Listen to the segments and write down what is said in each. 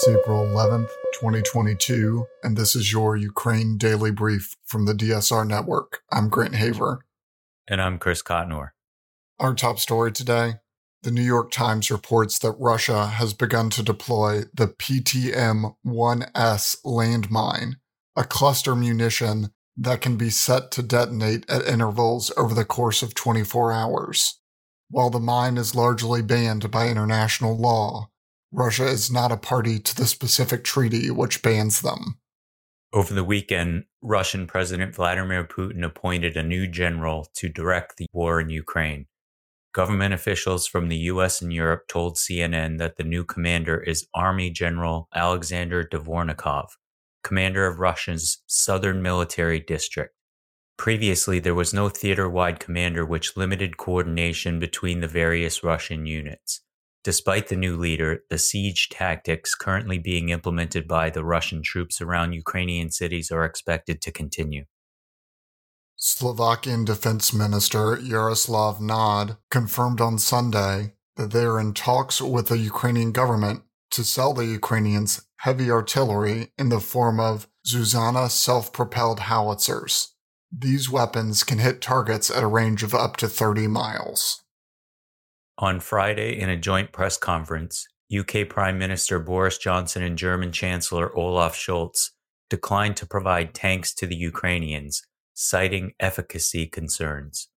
It's April 11th, 2022, and this is your Ukraine Daily Brief from the DSR Network. I'm Grant Haver. And I'm Chris Cotnor. Our top story today the New York Times reports that Russia has begun to deploy the PTM 1S landmine, a cluster munition that can be set to detonate at intervals over the course of 24 hours. While the mine is largely banned by international law, Russia is not a party to the specific treaty which bans them. Over the weekend, Russian President Vladimir Putin appointed a new general to direct the war in Ukraine. Government officials from the US and Europe told CNN that the new commander is Army General Alexander Dvornikov, commander of Russia's Southern Military District. Previously, there was no theater wide commander, which limited coordination between the various Russian units. Despite the new leader, the siege tactics currently being implemented by the Russian troops around Ukrainian cities are expected to continue. Slovakian Defense Minister Yaroslav Naď confirmed on Sunday that they are in talks with the Ukrainian government to sell the Ukrainians heavy artillery in the form of Zuzana self propelled howitzers. These weapons can hit targets at a range of up to 30 miles. On Friday, in a joint press conference, UK Prime Minister Boris Johnson and German Chancellor Olaf Scholz declined to provide tanks to the Ukrainians citing efficacy concerns.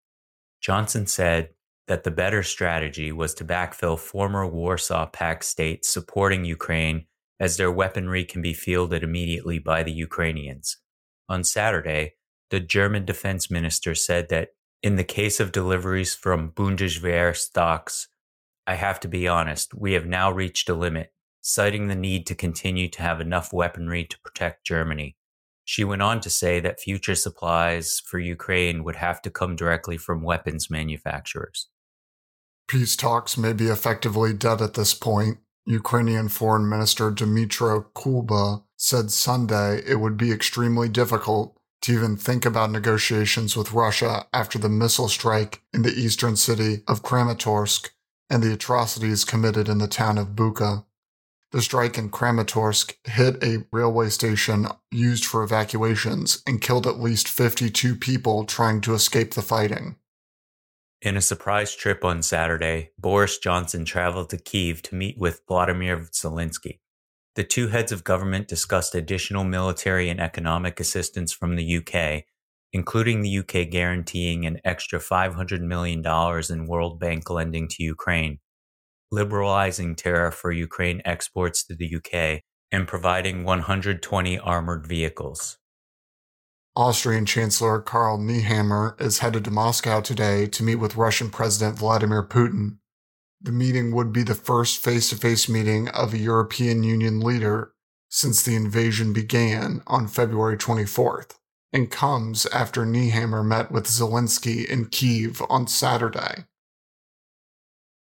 Johnson said that the better strategy was to backfill former Warsaw Pact states supporting Ukraine as their weaponry can be fielded immediately by the Ukrainians. On Saturday, the German defense minister said that in the case of deliveries from Bundeswehr stocks, I have to be honest, we have now reached a limit, citing the need to continue to have enough weaponry to protect Germany. She went on to say that future supplies for Ukraine would have to come directly from weapons manufacturers. Peace talks may be effectively dead at this point. Ukrainian Foreign Minister Dmytro Kuleba said Sunday it would be extremely difficult to even think about negotiations with Russia after the missile strike in the eastern city of Kramatorsk and the atrocities committed in the town of Bucha. The strike in Kramatorsk hit a railway station used for evacuations and killed at least 52 people trying to escape the fighting. In a surprise trip on Saturday, Boris Johnson traveled to Kiev to meet with Vladimir Zelensky. The two heads of government discussed additional military and economic assistance from the UK, including the UK guaranteeing an extra $500 million in World Bank lending to Ukraine liberalizing tariff for Ukraine exports to the UK, and providing 120 armored vehicles. Austrian Chancellor Karl Nehammer is headed to Moscow today to meet with Russian President Vladimir Putin. The meeting would be the first face to face meeting of a European Union leader since the invasion began on February 24th, and comes after Nehammer met with Zelensky in Kiev on Saturday.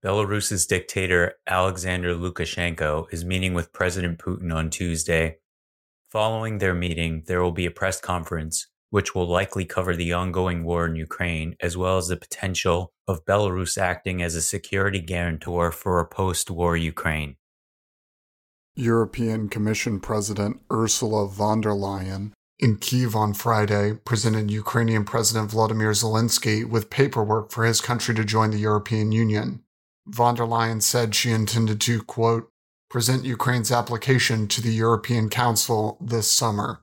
Belarus's dictator Alexander Lukashenko is meeting with President Putin on Tuesday. Following their meeting, there will be a press conference which will likely cover the ongoing war in Ukraine, as well as the potential of Belarus acting as a security guarantor for a post war Ukraine. European Commission President Ursula von der Leyen in Kiev on Friday presented Ukrainian President Vladimir Zelensky with paperwork for his country to join the European Union von der Leyen said she intended to, quote, present Ukraine's application to the European Council this summer.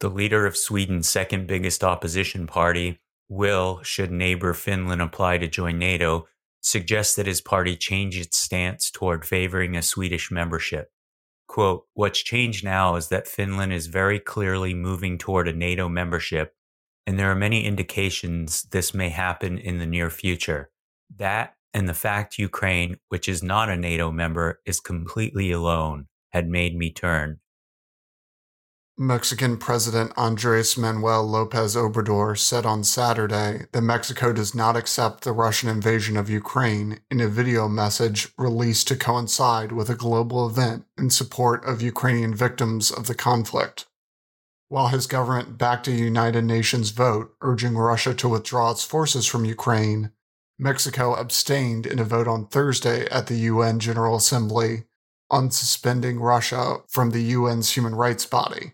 The leader of Sweden's second biggest opposition party will, should neighbor Finland apply to join NATO, suggest that his party change its stance toward favoring a Swedish membership. Quote, What's changed now is that Finland is very clearly moving toward a NATO membership, and there are many indications this may happen in the near future. That and the fact Ukraine, which is not a NATO member, is completely alone had made me turn. Mexican President Andres Manuel Lopez Obrador said on Saturday that Mexico does not accept the Russian invasion of Ukraine in a video message released to coincide with a global event in support of Ukrainian victims of the conflict. While his government backed a United Nations vote urging Russia to withdraw its forces from Ukraine, Mexico abstained in a vote on Thursday at the UN General Assembly on suspending Russia from the UN's human rights body.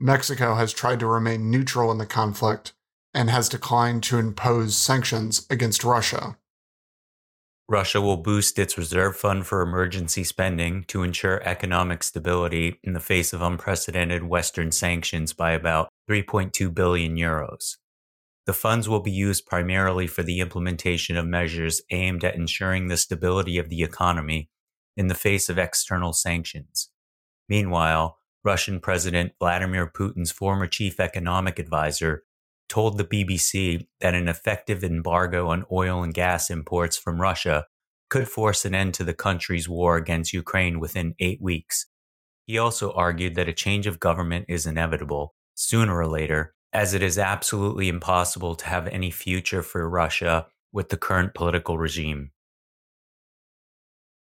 Mexico has tried to remain neutral in the conflict and has declined to impose sanctions against Russia. Russia will boost its reserve fund for emergency spending to ensure economic stability in the face of unprecedented Western sanctions by about 3.2 billion euros. The funds will be used primarily for the implementation of measures aimed at ensuring the stability of the economy in the face of external sanctions. Meanwhile, Russian President Vladimir Putin's former chief economic advisor told the BBC that an effective embargo on oil and gas imports from Russia could force an end to the country's war against Ukraine within eight weeks. He also argued that a change of government is inevitable, sooner or later, as it is absolutely impossible to have any future for Russia with the current political regime.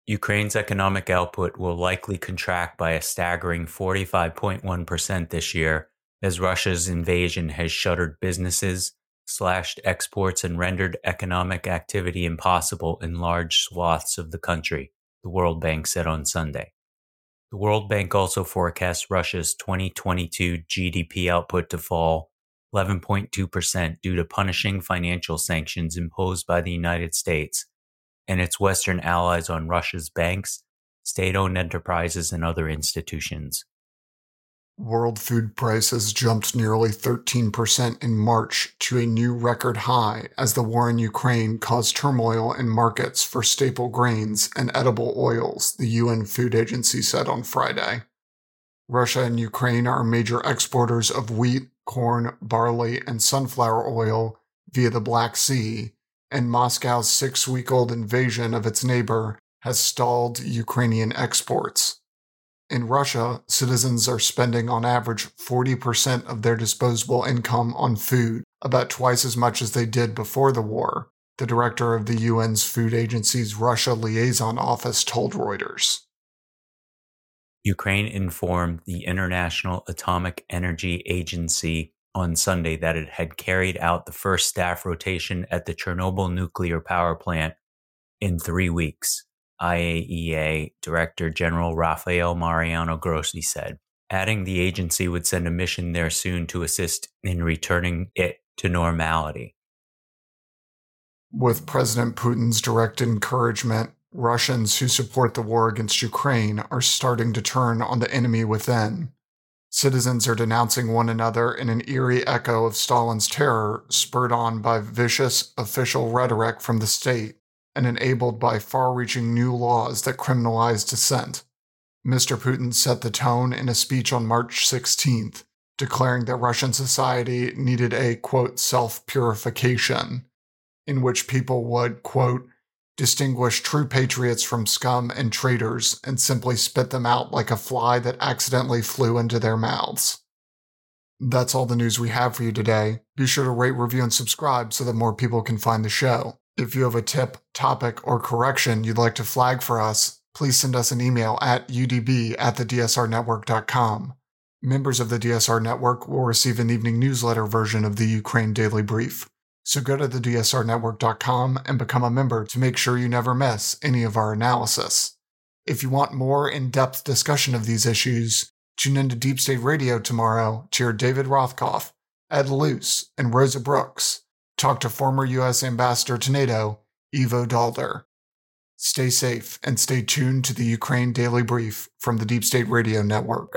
Ukraine's economic output will likely contract by a staggering 45.1% this year as Russia's invasion has shuttered businesses, slashed exports, and rendered economic activity impossible in large swaths of the country, the World Bank said on Sunday. The World Bank also forecasts Russia's 2022 GDP output to fall 11.2% due to punishing financial sanctions imposed by the United States and its Western allies on Russia's banks, state owned enterprises, and other institutions. World food prices jumped nearly 13% in March to a new record high as the war in Ukraine caused turmoil in markets for staple grains and edible oils, the UN Food Agency said on Friday. Russia and Ukraine are major exporters of wheat, corn, barley, and sunflower oil via the Black Sea, and Moscow's six week old invasion of its neighbor has stalled Ukrainian exports. In Russia, citizens are spending on average 40% of their disposable income on food, about twice as much as they did before the war, the director of the UN's Food Agency's Russia Liaison Office told Reuters. Ukraine informed the International Atomic Energy Agency on Sunday that it had carried out the first staff rotation at the Chernobyl nuclear power plant in three weeks. IAEA Director General Rafael Mariano Grossi said, adding the agency would send a mission there soon to assist in returning it to normality. With President Putin's direct encouragement, Russians who support the war against Ukraine are starting to turn on the enemy within. Citizens are denouncing one another in an eerie echo of Stalin's terror, spurred on by vicious official rhetoric from the state and enabled by far reaching new laws that criminalize dissent. Mr. Putin set the tone in a speech on March 16th, declaring that Russian society needed a, quote, self purification, in which people would, quote, distinguish true patriots from scum and traitors and simply spit them out like a fly that accidentally flew into their mouths. That's all the news we have for you today. Be sure to rate, review, and subscribe so that more people can find the show. If you have a tip, topic, or correction you'd like to flag for us, please send us an email at udb at thedsrnetwork.com. Members of the DSR Network will receive an evening newsletter version of the Ukraine Daily Brief. So go to thedsrnetwork.com and become a member to make sure you never miss any of our analysis. If you want more in depth discussion of these issues, tune into Deep State Radio tomorrow to hear David Rothkopf, Ed Luce, and Rosa Brooks Talk to former U.S. Ambassador to NATO, Ivo Daalder. Stay safe and stay tuned to the Ukraine Daily Brief from the Deep State Radio Network.